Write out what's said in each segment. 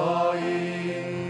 Israel.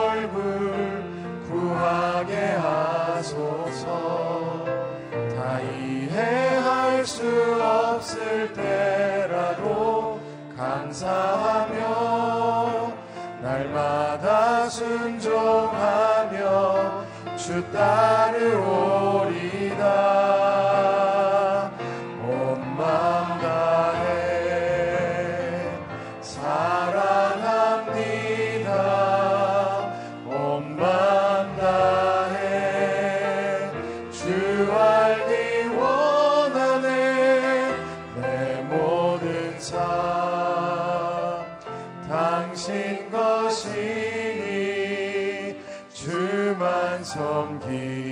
볼 수 없을 때라도 감사하며 날마다 순종하며 주 따르오 당신 것이니 주만 섬기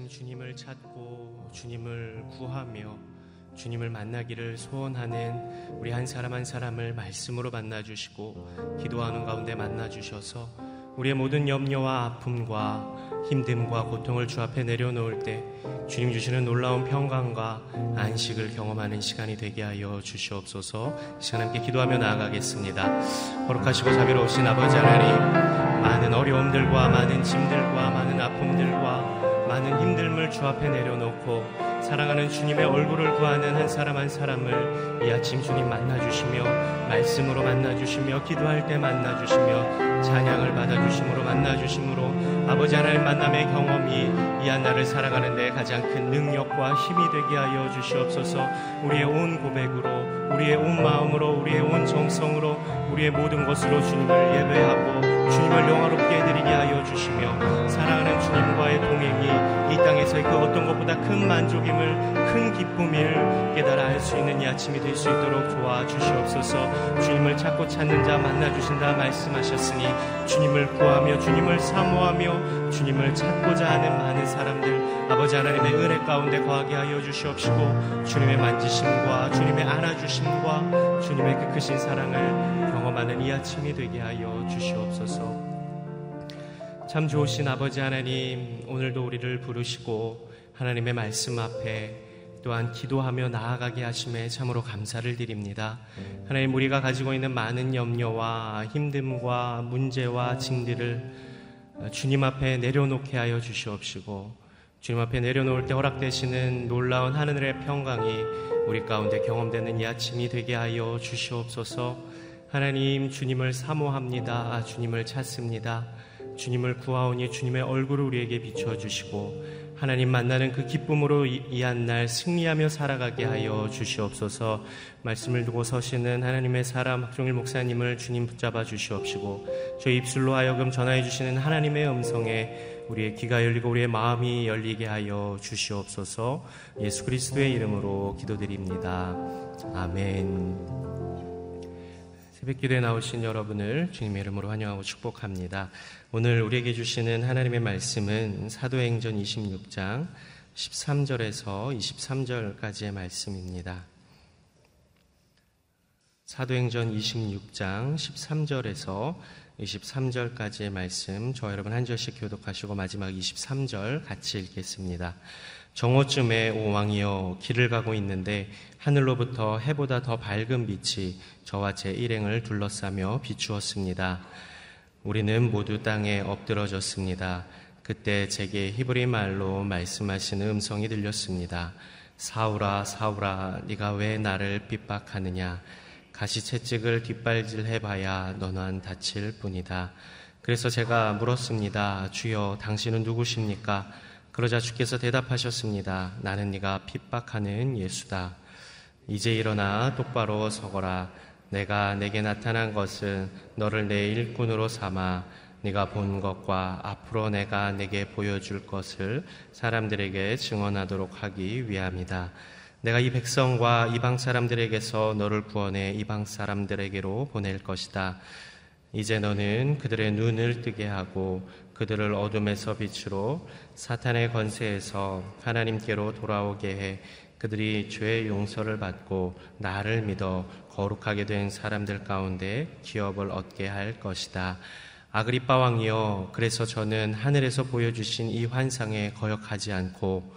님을 찾고 주님을 구하며 주님을 만나기를 소원하는 우리 한 사람 한 사람을 말씀으로 만나 주시고 기도하는 가운데 만나 주셔서 우리의 모든 염려와 아픔과 힘듦과 고통을 주 앞에 내려놓을 때 주님 주시는 놀라운 평강과 안식을 경험하는 시간이 되게 하여 주시옵소서 시간 함께 기도하며 나아가겠습니다. 거룩하시고 자비로우신 아버지 하나님 많은 어려움들과 많은 짐들과 많은 아픔들과 많은 힘듦을 주 앞에 내려놓고 사랑하는 주님의 얼굴을 구하는 한 사람 한 사람을 이 아침 주님 만나주시며 말씀으로 만나주시며 기도할 때 만나주시며 찬양을 받아주심으로 만나주심으로 아버지 하나님 만남의 경험이 이 한날을 살아가는 데 가장 큰 능력과 힘이 되게 하여 주시옵소서. 우리의 온 고백으로 우리의 온 마음으로 우리의 온 정성으로 우리의 모든 것으로 주님을 예배하고 주님을 영화롭게 해드리게 하여 주시며 사랑하는 땅에서의 그 어떤 것보다 큰 만족임을 큰 기쁨을 깨달아 알 수 있는 이 아침이 될 수 있도록 도와주시옵소서. 주님을 찾고 찾는 자 만나주신다 말씀하셨으니 주님을 구하며 주님을 사모하며 주님을 찾고자 하는 많은 사람들 아버지 하나님의 은혜 가운데 거하게 하여 주시옵시고 주님의 만지심과 주님의 안아주심과 주님의 그 크신 사랑을 경험하는 이 아침이 되게 하여 주시옵소서 참 좋으신 아버지 하나님, 오늘도 우리를 부르시고 하나님의 말씀 앞에 또한 기도하며 나아가게 하심에 참으로 감사를 드립니다. 하나님, 우리가 가지고 있는 많은 염려와 힘듦과 문제와 징들을 주님 앞에 내려놓게 하여 주시옵시고, 주님 앞에 내려놓을 때 허락되시는 놀라운 하늘의 평강이 우리 가운데 경험되는 이 아침이 되게 하여 주시옵소서, 하나님, 주님을 사모합니다. 주님을 찾습니다. 주님을 구하오니 주님의 얼굴을 우리에게 비추어 주시고 하나님 만나는 그 기쁨으로 이한 날 승리하며 살아가게 하여 주시옵소서 말씀을 두고 서시는 하나님의 사람 박종일 목사님을 주님 붙잡아 주시옵시고 저희 입술로 하여금 전하여 주시는 하나님의 음성에 우리의 귀가 열리고 우리의 마음이 열리게 하여 주시옵소서 예수 그리스도의 이름으로 기도드립니다. 아멘. 새벽 기도에 나오신 여러분을 주님의 이름으로 환영하고 축복합니다. 오늘 우리에게 주시는 하나님의 말씀은 사도행전 26장 13절에서 23절까지의 말씀입니다. 사도행전 26장 13절에서 23절까지의 말씀, 저 여러분 한 절씩 교독하시고 마지막 23절 같이 읽겠습니다. 정오쯤에 오왕이여 길을 가고 있는데 하늘로부터 해보다 더 밝은 빛이 저와 제 일행을 둘러싸며 비추었습니다. 우리는 모두 땅에 엎드러졌습니다. 그때 제게 히브리 말로 말씀하시는 음성이 들렸습니다. 사울아 사울아 네가 왜 나를 핍박하느냐 가시채찍을 뒷발질해 봐야 너는 다칠 뿐이다. 그래서 제가 물었습니다. 주여 당신은 누구십니까? 그러자 주께서 대답하셨습니다. 나는 네가 핍박하는 예수다. 이제 일어나 똑바로 서거라. 내가 내게 나타난 것은 너를 내 일꾼으로 삼아 네가 본 것과 앞으로 내가 내게 보여줄 것을 사람들에게 증언하도록 하기 위함이다. 내가 이 백성과 이방 사람들에게서 너를 구원해 이방 사람들에게로 보낼 것이다. 이제 너는 그들의 눈을 뜨게 하고 그들을 어둠에서 빛으로 사탄의 권세에서 하나님께로 돌아오게 해 그들이 죄의 용서를 받고 나를 믿어 거룩하게 된 사람들 가운데 기업을 얻게 할 것이다. 아그리빠 왕이여, 그래서 저는 하늘에서 보여주신 이 환상에 거역하지 않고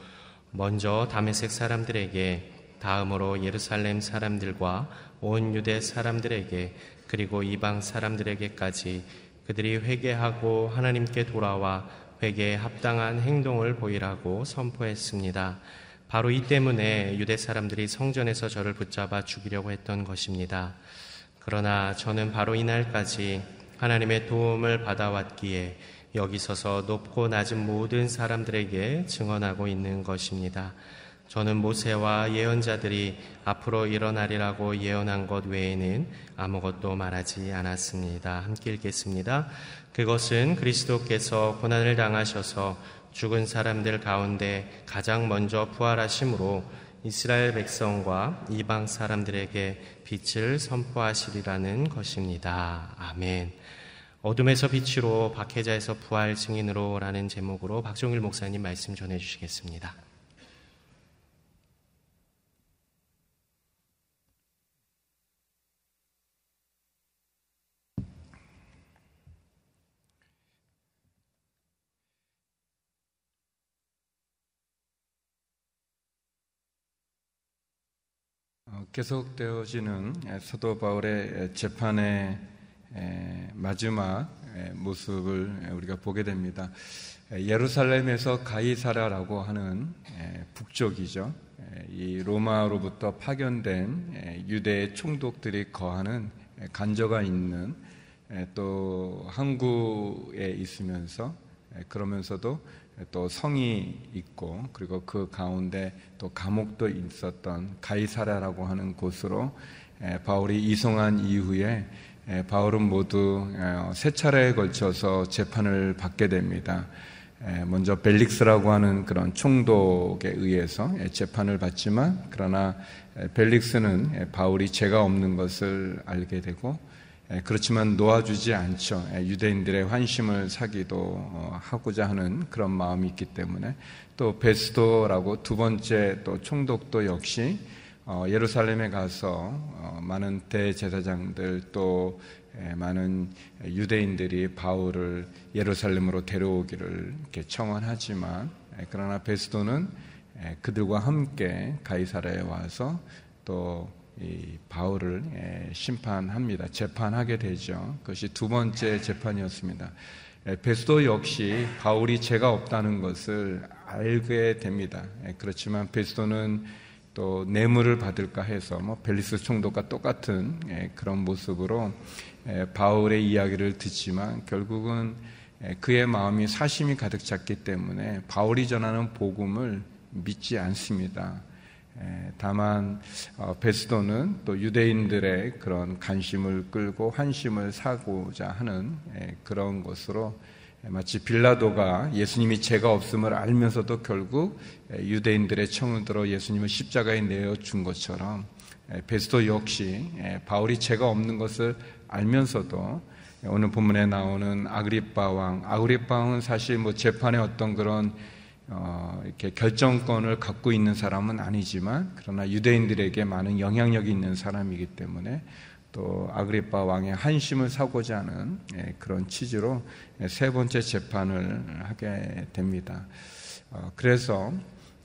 먼저 다메섹 사람들에게 다음으로 예루살렘 사람들과 온 유대 사람들에게 그리고 이방 사람들에게까지 그들이 회개하고 하나님께 돌아와 회개에 합당한 행동을 보이라고 선포했습니다. 바로 이 때문에 유대 사람들이 성전에서 저를 붙잡아 죽이려고 했던 것입니다. 그러나 저는 바로 이날까지 하나님의 도움을 받아왔기에 여기 서서 높고 낮은 모든 사람들에게 증언하고 있는 것입니다. 저는 모세와 예언자들이 앞으로 일어나리라고 예언한 것 외에는 아무것도 말하지 않았습니다. 함께 읽겠습니다. 그것은 그리스도께서 고난을 당하셔서 죽은 사람들 가운데 가장 먼저 부활하심으로 이스라엘 백성과 이방 사람들에게 빛을 선포하시리라는 것입니다. 아멘. 어둠에서 빛으로 박해자에서 부활 증인으로라는 제목으로 박종일 목사님 말씀 전해 주시겠습니다. 계속되어지는 사도 바울의 재판의 마지막 모습을 우리가 보게 됩니다. 예루살렘에서 가이사라라고 하는 북쪽이죠. 이 로마로부터 파견된 유대 총독들이 거하는 간저가 있는 또 항구에 있으면서 그러면서도 또 성이 있고 그리고 그 가운데 또 감옥도 있었던 가이사라라고 하는 곳으로 바울이 이송한 이후에 바울은 모두 세 차례에 걸쳐서 재판을 받게 됩니다. 먼저 벨릭스라고 하는 그런 총독에 의해서 재판을 받지만 그러나 벨릭스는 바울이 죄가 없는 것을 알게 되고 그렇지만 놓아주지 않죠. 유대인들의 환심을 사기도 어, 하고자 하는 그런 마음이 있기 때문에 또 베스도라고 두 번째 또 총독도 역시 어, 예루살렘에 가서 어, 많은 대제사장들 또 많은 유대인들이 바울을 예루살렘으로 데려오기를 청원하지만 그러나 베스도는 그들과 함께 가이사라에 와서 또이 바울을 예, 심판합니다. 재판하게 되죠. 그것이 두 번째 재판이었습니다. 예, 베스도 역시 바울이 죄가 없다는 것을 알게 됩니다. 예, 그렇지만 베스도는 또 뇌물을 받을까 해서 뭐 벨리스 총독과 똑같은 그런 모습으로 바울의 이야기를 듣지만 결국은 그의 마음이 사심이 가득 찼기 때문에 바울이 전하는 복음을 믿지 않습니다. 다만 어, 베스도는 또 유대인들의 그런 관심을 끌고 환심을 사고자 하는 그런 것으로 마치 빌라도가 예수님이 죄가 없음을 알면서도 결국 유대인들의 청을 들어 예수님을 십자가에 내어 준 것처럼 베스도 역시 바울이 죄가 없는 것을 알면서도 오늘 본문에 나오는 아그리파 왕, 아그리파 왕은 사실 뭐 재판의 어떤 그런 어, 이렇게 결정권을 갖고 있는 사람은 아니지만 그러나 유대인들에게 많은 영향력이 있는 사람이기 때문에 또 아그리파 왕의 한심을 사고자 하는 예, 그런 취지로 세 번째 재판을 하게 됩니다. 어, 그래서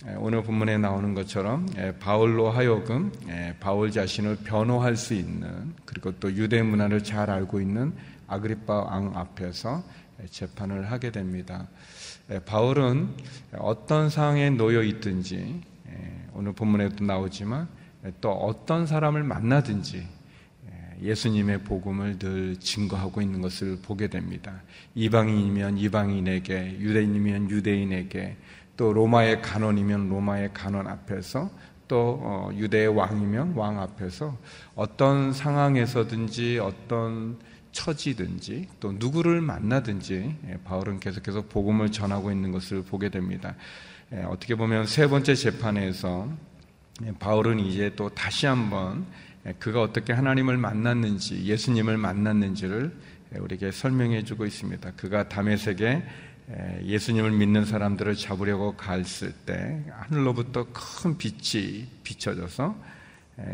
예, 오늘 본문에 나오는 것처럼 예, 바울로 하여금 바울 자신을 변호할 수 있는 그리고 또 유대 문화를 잘 알고 있는 아그리파 왕 앞에서 재판을 하게 됩니다. 예, 바울은 어떤 상황에 놓여 있든지 예, 오늘 본문에도 나오지만 예, 또 어떤 사람을 만나든지 예수님의 복음을 늘 증거하고 있는 것을 보게 됩니다. 이방인이면 이방인에게, 유대인이면 유대인에게, 또 로마의 간원이면 로마의 간원 앞에서, 또 어, 유대의 왕이면 왕 앞에서 어떤 상황에서든지 어떤 처지든지 또 누구를 만나든지 예, 바울은 계속해서 복음을 전하고 있는 것을 보게 됩니다. 예, 어떻게 보면 세 번째 재판에서 예, 바울은 이제 또 다시 한번 그가 어떻게 하나님을 만났는지 예수님을 만났는지를 우리에게 설명해 주고 있습니다. 그가 담에색에 예수님을 믿는 사람들을 잡으려고 갔을 때 하늘로부터 큰 빛이 비춰져서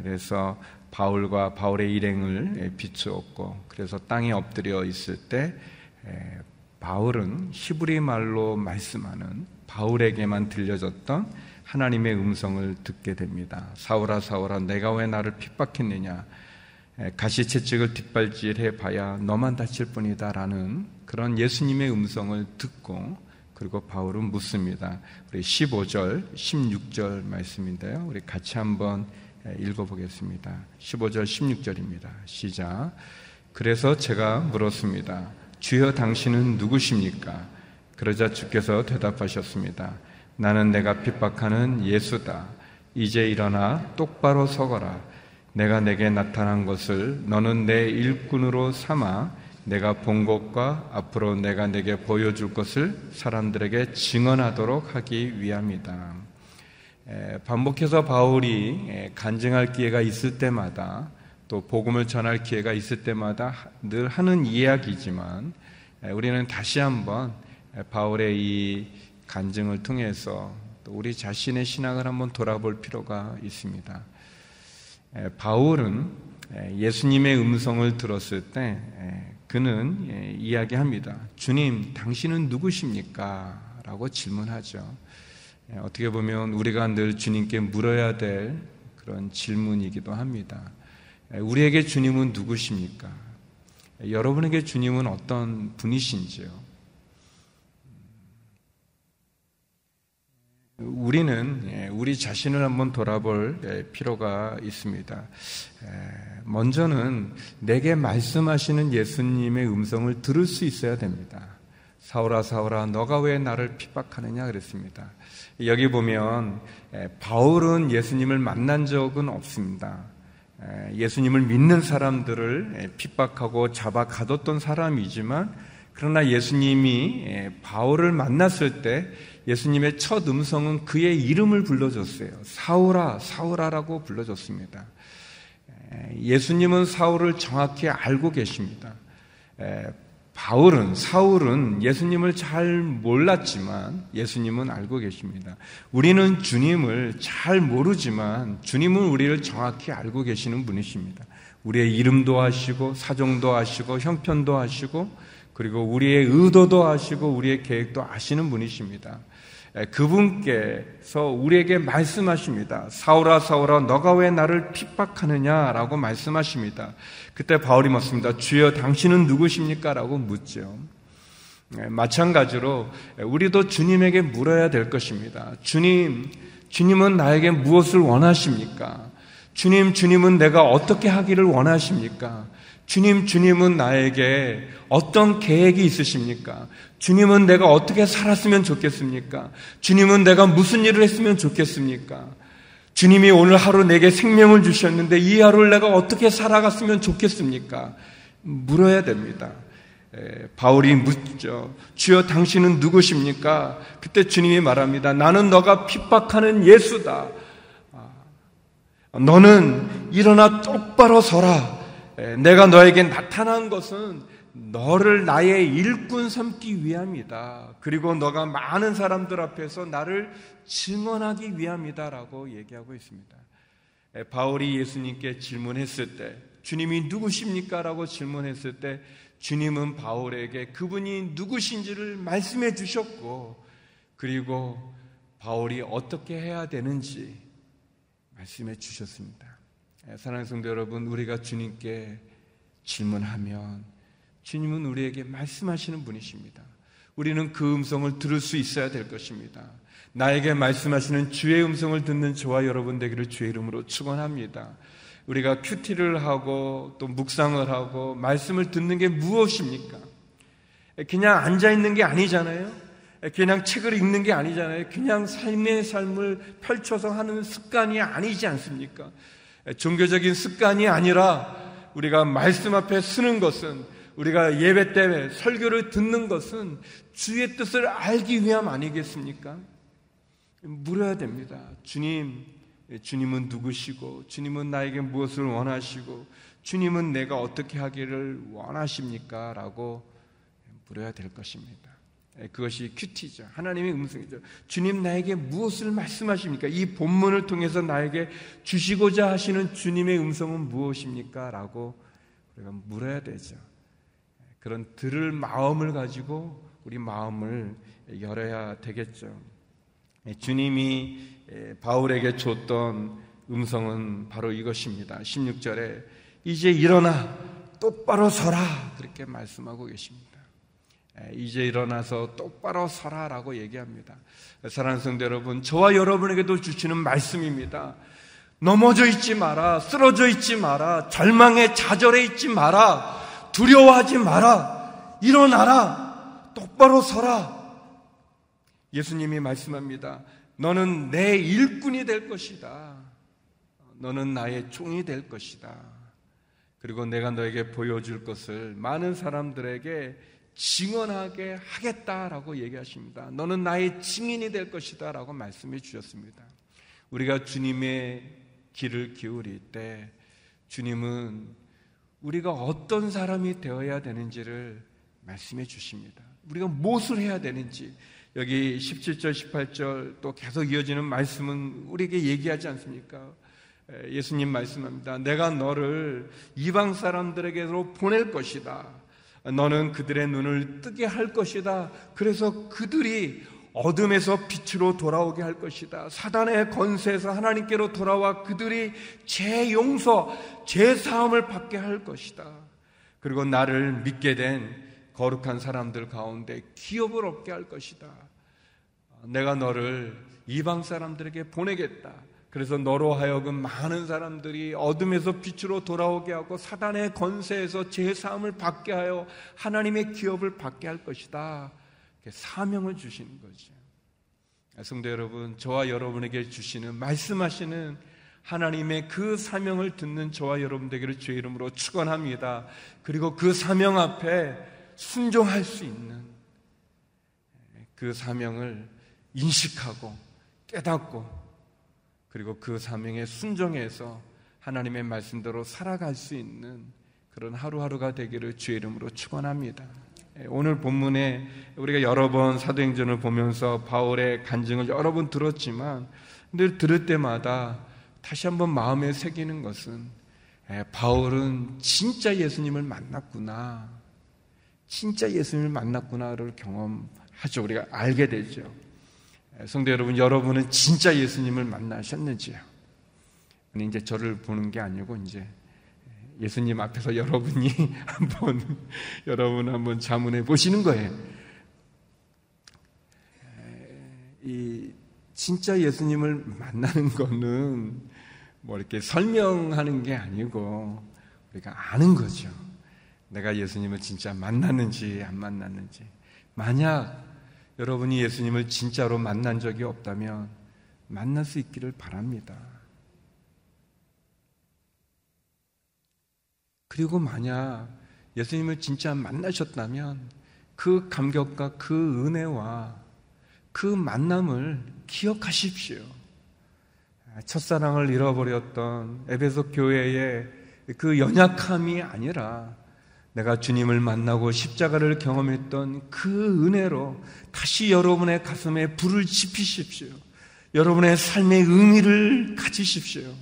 그래서 바울과 바울의 일행을 비추었고 그래서 땅에 엎드려 있을 때 바울은 히브리 말로 말씀하는 바울에게만 들려졌던 하나님의 음성을 듣게 됩니다. 사울아 사울아 내가 왜 나를 핍박했느냐 가시채찍을 뒷발질해 봐야 너만 다칠 뿐이다라는 그런 예수님의 음성을 듣고 그리고 바울은 묻습니다. 우리 15절, 16절 말씀인데요. 우리 같이 한번 읽어보겠습니다. 15절, 16절입니다. 시작. 그래서 제가 물었습니다. 주여 당신은 누구십니까? 그러자 주께서 대답하셨습니다. 나는 내가 핍박하는 예수다. 이제 일어나 똑바로 서거라. 내가 내게 나타난 것을 너는 내 일꾼으로 삼아 내가 본 것과 앞으로 내가 내게 보여줄 것을 사람들에게 증언하도록 하기 위함이다. 반복해서 바울이 간증할 기회가 있을 때마다 또 복음을 전할 기회가 있을 때마다 늘 하는 이야기지만 우리는 다시 한번 바울의 이 간증을 통해서 또 우리 자신의 신앙을 한번 돌아볼 필요가 있습니다. 바울은 예수님의 음성을 들었을 때 그는 이야기합니다. 주님, 당신은 누구십니까? 라고 질문하죠. 예, 어떻게 보면 우리가 늘 주님께 물어야 될 그런 질문이기도 합니다. 우리에게 주님은 누구십니까? 여러분에게 주님은 어떤 분이신지요? 우리는 예, 우리 자신을 한번 돌아볼 예, 필요가 있습니다. 먼저는 내게 말씀하시는 예수님의 음성을 들을 수 있어야 됩니다. 사울아 사울아 너가 왜 나를 핍박하느냐 그랬습니다. 여기 보면 바울은 예수님을 만난 적은 없습니다. 예수님을 믿는 사람들을 핍박하고 잡아 가뒀던 사람이지만 그러나 예수님이 바울을 만났을 때 예수님의 첫 음성은 그의 이름을 불러줬어요. 사울아, 사울아라고 불러줬습니다. 예수님은 사울을 정확히 알고 계십니다. 바울은, 사울은 예수님을 잘 몰랐지만 예수님은 알고 계십니다. 우리는 주님을 잘 모르지만 주님은 우리를 정확히 알고 계시는 분이십니다. 우리의 이름도 하시고, 사정도 하시고, 형편도 하시고, 그리고 우리의 의도도 하시고, 우리의 계획도 아시는 분이십니다. 그분께서 우리에게 말씀하십니다. 사울아 사울아 너가 왜 나를 핍박하느냐라고 말씀하십니다. 그때 바울이 묻습니다. 주여 당신은 누구십니까? 라고 묻죠. 마찬가지로 우리도 주님에게 물어야 될 것입니다. 주님, 주님은 나에게 무엇을 원하십니까? 주님, 주님은 내가 어떻게 하기를 원하십니까? 주님, 주님은 나에게 어떤 계획이 있으십니까? 주님은 내가 어떻게 살았으면 좋겠습니까? 주님은 내가 무슨 일을 했으면 좋겠습니까? 주님이 오늘 하루 내게 생명을 주셨는데 이 하루를 내가 어떻게 살아갔으면 좋겠습니까? 물어야 됩니다. 바울이 묻죠. 주여 당신은 누구십니까? 그때 주님이 말합니다. 나는 너가 핍박하는 예수다. 아, 너는 일어나 똑바로 서라. 내가 너에게 나타난 것은 너를 나의 일꾼 삼기 위함이다. 그리고 너가 많은 사람들 앞에서 나를 증언하기 위함이다라고 얘기하고 있습니다. 바울이 예수님께 질문했을 때, 주님이 누구십니까? 라고 질문했을 때, 주님은 바울에게 그분이 누구신지를 말씀해 주셨고, 그리고 바울이 어떻게 해야 되는지 말씀해 주셨습니다. 예, 사랑하는 성도 여러분, 우리가 주님께 질문하면 주님은 우리에게 말씀하시는 분이십니다. 우리는 그 음성을 들을 수 있어야 될 것입니다. 나에게 말씀하시는 주의 음성을 듣는 저와 여러분 되기를 주의 이름으로 축원합니다. 우리가 큐티를 하고 또 묵상을 하고 말씀을 듣는 게 무엇입니까? 그냥 앉아 있는 게 아니잖아요. 그냥 책을 읽는 게 아니잖아요. 그냥 삶의 삶을 펼쳐서 하는 습관이 아니지 않습니까? 종교적인 습관이 아니라 우리가 말씀 앞에 쓰는 것은 우리가 예배 때 설교를 듣는 것은 주의 뜻을 알기 위함 아니겠습니까? 물어야 됩니다. 주님, 주님은 누구시고, 주님은 나에게 무엇을 원하시고, 주님은 내가 어떻게 하기를 원하십니까? 라고 물어야 될 것입니다. 예, 그것이 큐티죠. 하나님의 음성이죠. 주님 나에게 무엇을 말씀하십니까? 이 본문을 통해서 나에게 주시고자 하시는 주님의 음성은 무엇입니까? 라고 우리가 물어야 되죠. 예, 그런 들을 마음을 가지고 우리 마음을 열어야 되겠죠. 예, 주님이 바울에게 줬던 음성은 바로 이것입니다. 16절에 이제 일어나 똑바로 서라 그렇게 말씀하고 계십니다. 이제 일어나서 똑바로 서라라고 얘기합니다. 사랑하는 성도 여러분, 저와 여러분에게도 주시는 말씀입니다. 넘어져 있지 마라, 쓰러져 있지 마라, 절망에 좌절해 있지 마라, 두려워하지 마라, 일어나라, 똑바로 서라. 예수님이 말씀합니다. 너는 내 일꾼이 될 것이다. 너는 나의 종이 될 것이다. 그리고 내가 너에게 보여줄 것을 많은 사람들에게 증언하게 하겠다라고 얘기하십니다. 너는 나의 증인이 될 것이다 라고 말씀해 주셨습니다. 우리가 주님의 길을 기울일 때 주님은 우리가 어떤 사람이 되어야 되는지를 말씀해 주십니다. 우리가 무엇을 해야 되는지 여기 17절, 18절 또 계속 이어지는 말씀은 우리에게 얘기하지 않습니까? 예수님 말씀합니다. 내가 너를 이방 사람들에게로 보낼 것이다. 너는 그들의 눈을 뜨게 할 것이다. 그래서 그들이 어둠에서 빛으로 돌아오게 할 것이다. 사단의 건세에서 하나님께로 돌아와 그들이 제 용서, 제 사함을 받게 할 것이다. 그리고 나를 믿게 된 거룩한 사람들 가운데 기업을 얻게 할 것이다. 내가 너를 이방 사람들에게 보내겠다. 그래서 너로 하여금 많은 사람들이 어둠에서 빛으로 돌아오게 하고 사단의 건세에서 제 삶을 받게 하여 하나님의 기업을 받게 할 것이다. 사명을 주시는 거죠. 성도 여러분, 저와 여러분에게 주시는 말씀하시는 하나님의 그 사명을 듣는 저와 여러분 되기를 주의 이름으로 축원합니다. 그리고 그 사명 앞에 순종할 수 있는 그 사명을 인식하고 깨닫고 그리고 그 사명에 순종해서 하나님의 말씀대로 살아갈 수 있는 그런 하루하루가 되기를 주의 이름으로 축원합니다. 오늘 본문에 우리가 여러 번 사도행전을 보면서 바울의 간증을 여러 번 들었지만 늘 들을 때마다 다시 한번 마음에 새기는 것은 바울은 진짜 예수님을 만났구나. 진짜 예수님을 만났구나를 경험하죠. 우리가 알게 되죠. 성도 여러분, 여러분은 진짜 예수님을 만나셨는지요? 아니, 이제 저를 보는 게 아니고, 이제 예수님 앞에서 여러분이 한번, 여러분 한번 자문해 보시는 거예요. 이, 진짜 예수님을 만나는 거는 뭐 이렇게 설명하는 게 아니고, 우리가 아는 거죠. 내가 예수님을 진짜 만났는지 안 만났는지. 만약 여러분이 예수님을 진짜로 만난 적이 없다면 만날 수 있기를 바랍니다. 그리고 만약 예수님을 진짜 만나셨다면 그 감격과 그 은혜와 그 만남을 기억하십시오. 첫사랑을 잃어버렸던 에베소 교회의 그 연약함이 아니라 내가 주님을 만나고 십자가를 경험했던 그 은혜로 다시 여러분의 가슴에 불을 지피십시오. 여러분의 삶의 의미를 가지십시오.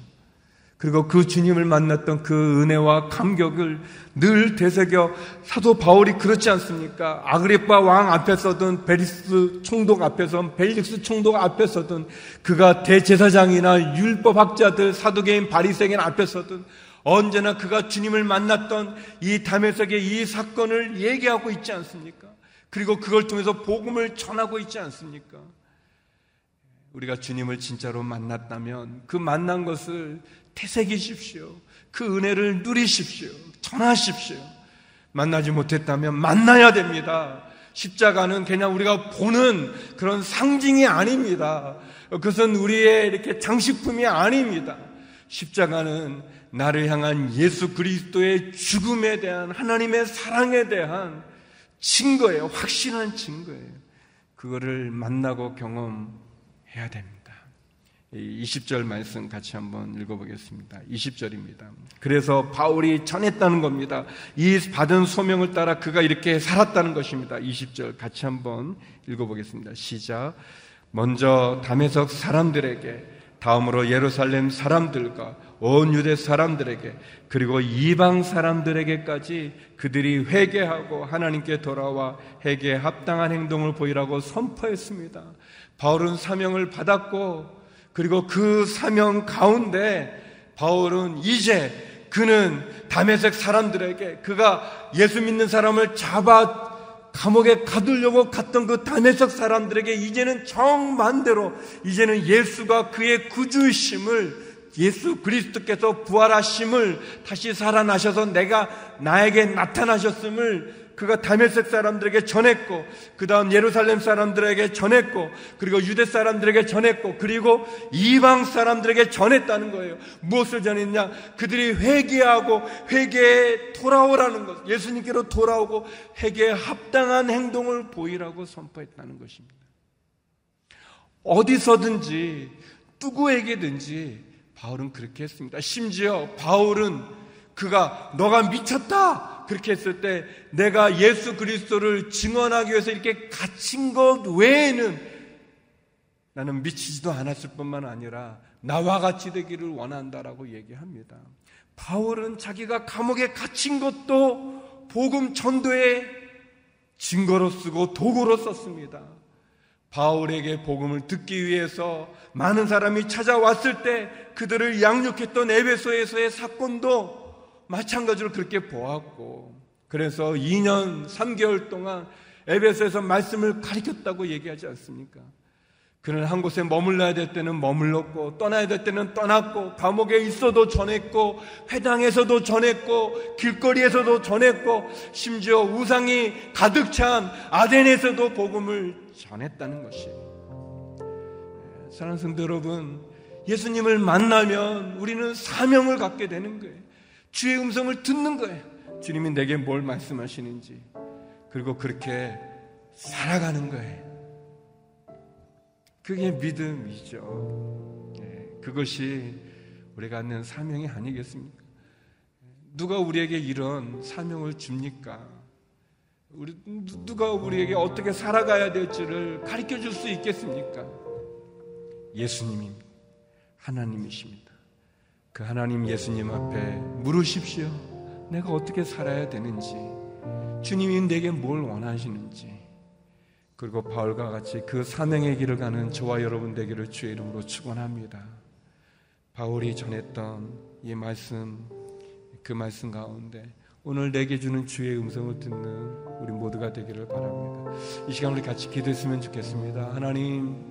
그리고 그 주님을 만났던 그 은혜와 감격을 늘 되새겨 사도 바울이 그렇지 않습니까? 아그리파 왕 앞에서든 베리스 총독 앞에서 벨릭스 총독 앞에서든 그가 대제사장이나 율법학자들 사두개인 바리새인 앞에서든 언제나 그가 주님을 만났던 이 담에석의 이 사건을 얘기하고 있지 않습니까? 그리고 그걸 통해서 복음을 전하고 있지 않습니까? 우리가 주님을 진짜로 만났다면 그 만난 것을 태색이십시오. 그 은혜를 누리십시오. 전하십시오. 만나지 못했다면 만나야 됩니다. 십자가는 그냥 우리가 보는 그런 상징이 아닙니다. 그것은 우리의 이렇게 장식품이 아닙니다. 십자가는 나를 향한 예수 그리스도의 죽음에 대한 하나님의 사랑에 대한 증거예요. 확실한 증거예요. 그거를 만나고 경험해야 됩니다. 20절 말씀 같이 한번 읽어보겠습니다. 20절입니다. 그래서 바울이 전했다는 겁니다. 이 받은 소명을 따라 그가 이렇게 살았다는 것입니다. 20절 같이 한번 읽어보겠습니다. 시작. 먼저 담에석 사람들에게 다음으로 예루살렘 사람들과 온 유대 사람들에게 그리고 이방 사람들에게까지 그들이 회개하고 하나님께 돌아와 회개에 합당한 행동을 보이라고 선포했습니다. 바울은 사명을 받았고 그리고 그 사명 가운데 바울은 이제 그는 담에색 사람들에게 그가 예수 믿는 사람을 잡아 감옥에 가두려고 갔던 그 담에색 사람들에게 이제는 정반대로 이제는 예수가 그의 구주심을 예수 그리스도께서 부활하심을 다시 살아나셔서 내가 나에게 나타나셨음을 그가 다메섹 사람들에게 전했고 그 다음 예루살렘 사람들에게 전했고 그리고 유대 사람들에게 전했고 그리고 이방 사람들에게 전했다는 거예요. 무엇을 전했냐? 그들이 회개하고 회개에 돌아오라는 것. 예수님께로 돌아오고 회개에 합당한 행동을 보이라고 선포했다는 것입니다. 어디서든지 누구에게든지 바울은 그렇게 했습니다. 심지어 바울은 그가 너가 미쳤다 그렇게 했을 때 내가 예수 그리스도를 증언하기 위해서 이렇게 갇힌 것 외에는 나는 미치지도 않았을 뿐만 아니라 나와 같이 되기를 원한다라고 얘기합니다. 바울은 자기가 감옥에 갇힌 것도 복음 전도의 증거로 쓰고 도구로 썼습니다. 바울에게 복음을 듣기 위해서 많은 사람이 찾아왔을 때 그들을 양육했던 에베소에서의 사건도 마찬가지로 그렇게 보았고 그래서 2년 3개월 동안 에베소에서 말씀을 가르쳤다고 얘기하지 않습니까? 그는 한 곳에 머물러야 될 때는 머물렀고 떠나야 될 때는 떠났고 감옥에 있어도 전했고 회당에서도 전했고 길거리에서도 전했고 심지어 우상이 가득 찬 아덴에서도 복음을 전했다는 것이에요. 예, 사랑하는 성도 여러분, 예수님을 만나면 우리는 사명을 갖게 되는 거예요. 주의 음성을 듣는 거예요. 주님이 내게 뭘 말씀하시는지. 그리고 그렇게 살아가는 거예요. 그게 믿음이죠. 네, 그것이 우리가 갖는 사명이 아니겠습니까? 누가 우리에게 이런 사명을 줍니까? 우리, 누가 우리에게 어떻게 살아가야 될지를 가르쳐 줄 수 있겠습니까? 예수님이 하나님이십니다. 그 하나님 예수님 앞에 물으십시오. 내가 어떻게 살아야 되는지, 주님이 내게 뭘 원하시는지, 그리고 바울과 같이 그 사명의 길을 가는 저와 여러분 되기를 주의 이름으로 축원합니다. 바울이 전했던 이 말씀 그 말씀 가운데 오늘 내게 주는 주의 음성을 듣는 우리 모두가 되기를 바랍니다. 이 시간 우리 같이 기도했으면 좋겠습니다. 하나님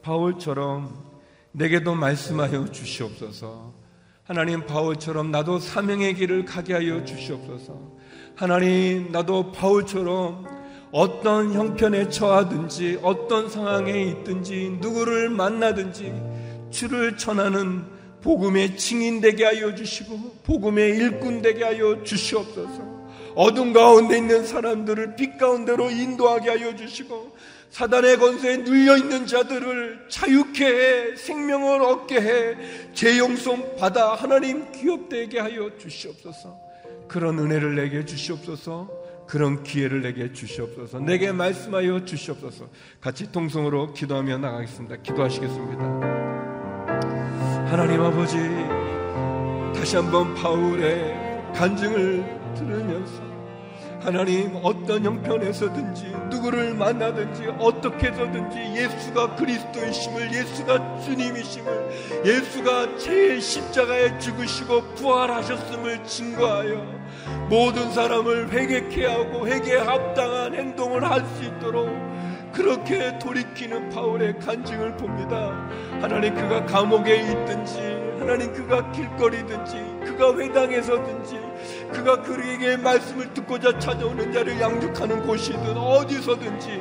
바울처럼 내게도 말씀하여 주시옵소서. 하나님 바울처럼 나도 사명의 길을 가게 하여 주시옵소서. 하나님 나도 바울처럼 어떤 형편에 처하든지 어떤 상황에 있든지 누구를 만나든지 주를 전하는 복음의 증인 되게 하여 주시고 복음의 일꾼 되게 하여 주시옵소서. 어둠 가운데 있는 사람들을 빛 가운데로 인도하게 하여 주시고 사단의 권세에 눌려 있는 자들을 자유케 해 생명을 얻게 해 재용성 받아 하나님 기업되게 하여 주시옵소서. 그런 은혜를 내게 주시옵소서. 그런 기회를 내게 주시옵소서. 내게 말씀하여 주시옵소서. 같이 통성으로 기도하며 나가겠습니다. 기도하시겠습니다. 하나님 아버지, 다시 한번 바울의 간증을 들으면서 하나님 어떤 형편에서든지 누구를 만나든지 어떻게 해서든지 예수가 그리스도이심을 예수가 주님이심을 예수가 제 십자가에 죽으시고 부활하셨음을 증거하여 모든 사람을 회개케 하고 회개에 합당한 행동을 할 수 있도록 그렇게 돌이키는 바울의 간증을 봅니다. 하나님 그가 감옥에 있든지 하나님 그가 길거리든지 그가 회당에서든지 그가 그에게 말씀을 듣고자 찾아오는 자를 양육하는 곳이든 어디서든지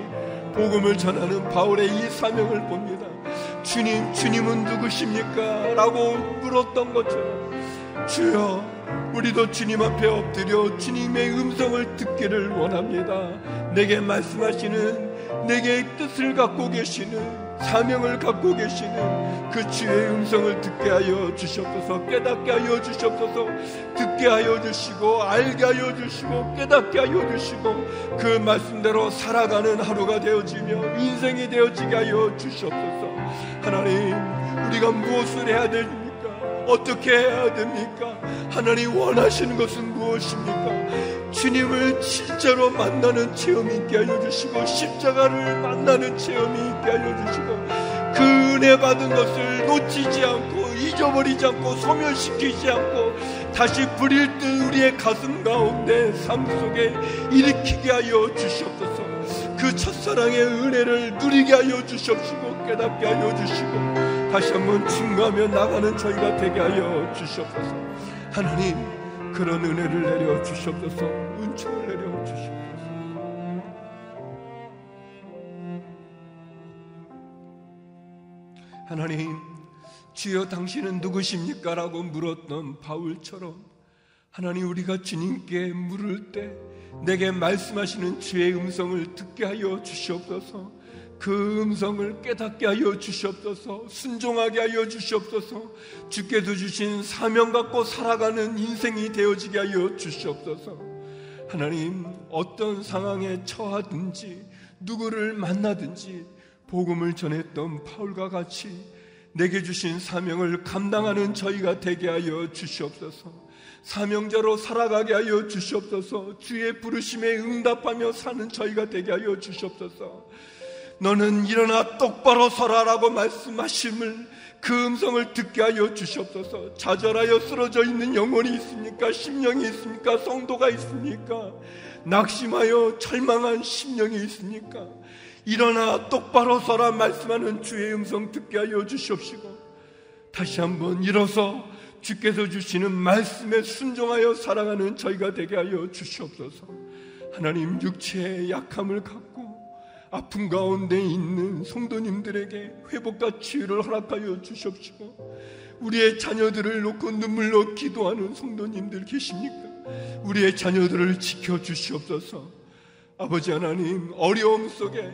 복음을 전하는 바울의 이 사명을 봅니다. 주님, 주님은 누구십니까? 라고 물었던 것처럼 주여 우리도 주님 앞에 엎드려 주님의 음성을 듣기를 원합니다. 내게 말씀하시는 내게 뜻을 갖고 계시는 사명을 갖고 계시는 그 주의 음성을 듣게 하여 주시옵소서 깨닫게 하여 주시옵소서 듣게 하여 주시고 알게 하여 주시고 깨닫게 하여 주시고 그 말씀대로 살아가는 하루가 되어지며 인생이 되어지게 하여 주시옵소서 하나님 우리가 무엇을 해야 됩니까? 어떻게 해야 됩니까? 하나님 원하시는 것은 무엇입니까? 주님을 실제로 만나는 체험이 있게 하여 주시고 십자가를 만나는 체험이 있게 하여 주시고 그 은혜 받은 것을 놓치지 않고 잊어버리지 않고 소멸시키지 않고 다시 불일 듯 우리의 가슴 가운데 삶 속에 일으키게 하여 주시옵소서 그 첫사랑의 은혜를 누리게 하여 주시옵시고 깨닫게 하여 주시고 다시 한번 증거하며 나가는 저희가 되게 하여 주시옵소서. 하나님 그런 은혜를 내려 주시옵소서. 은총을 내려 주시옵소서. 하나님 주여 당신은 누구십니까? 라고 물었던 바울처럼 하나님 우리가 주님께 물을 때 내게 말씀하시는 주의 음성을 듣게 하여 주시옵소서. 그 음성을 깨닫게 하여 주시옵소서, 순종하게 하여 주시옵소서, 주께서 주신 사명 갖고 살아가는 인생이 되어지게 하여 주시옵소서. 하나님, 어떤 상황에 처하든지, 누구를 만나든지, 복음을 전했던 바울과 같이 내게 주신 사명을 감당하는 저희가 되게 하여 주시옵소서. 사명자로 살아가게 하여 주시옵소서. 주의 부르심에 응답하며 사는 저희가 되게 하여 주시옵소서. 너는 일어나 똑바로 서라라고 말씀하심을 그 음성을 듣게 하여 주시옵소서. 좌절하여 쓰러져 있는 영혼이 있습니까? 심령이 있습니까? 성도가 있습니까? 낙심하여 절망한 심령이 있습니까? 일어나 똑바로 서라 말씀하는 주의 음성 듣게 하여 주시옵시고 다시 한번 일어서 주께서 주시는 말씀에 순종하여 살아가는 저희가 되게 하여 주시옵소서. 하나님 육체의 약함을 갖고 아픔 가운데 있는 성도님들에게 회복과 치유를 허락하여 주시옵시고 우리의 자녀들을 놓고 눈물로 기도하는 성도님들 계십니까? 우리의 자녀들을 지켜 주시옵소서. 아버지 하나님 어려움 속에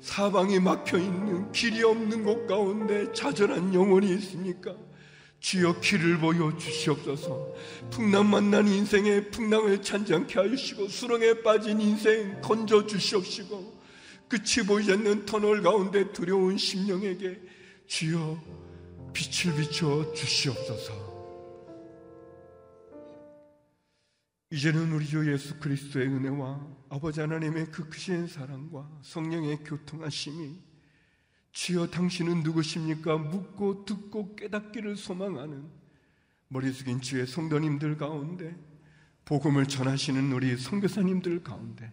사방이 막혀 있는 길이 없는 곳 가운데 좌절한 영혼이 있습니까? 주여 길을 보여 주시옵소서. 풍랑 만난 인생에 풍랑을 찬장케 하시고 수렁에 빠진 인생 건져 주시옵시고 끝이 보이지 않는 터널 가운데 두려운 심령에게 주여 빛을 비춰 주시옵소서. 이제는 우리 주 예수 그리스도의 은혜와 아버지 하나님의 그 크신 사랑과 성령의 교통하심이 주여 당신은 누구십니까? 묻고 듣고 깨닫기를 소망하는 머리 숙인 주의 성도님들 가운데 복음을 전하시는 우리 성교사님들 가운데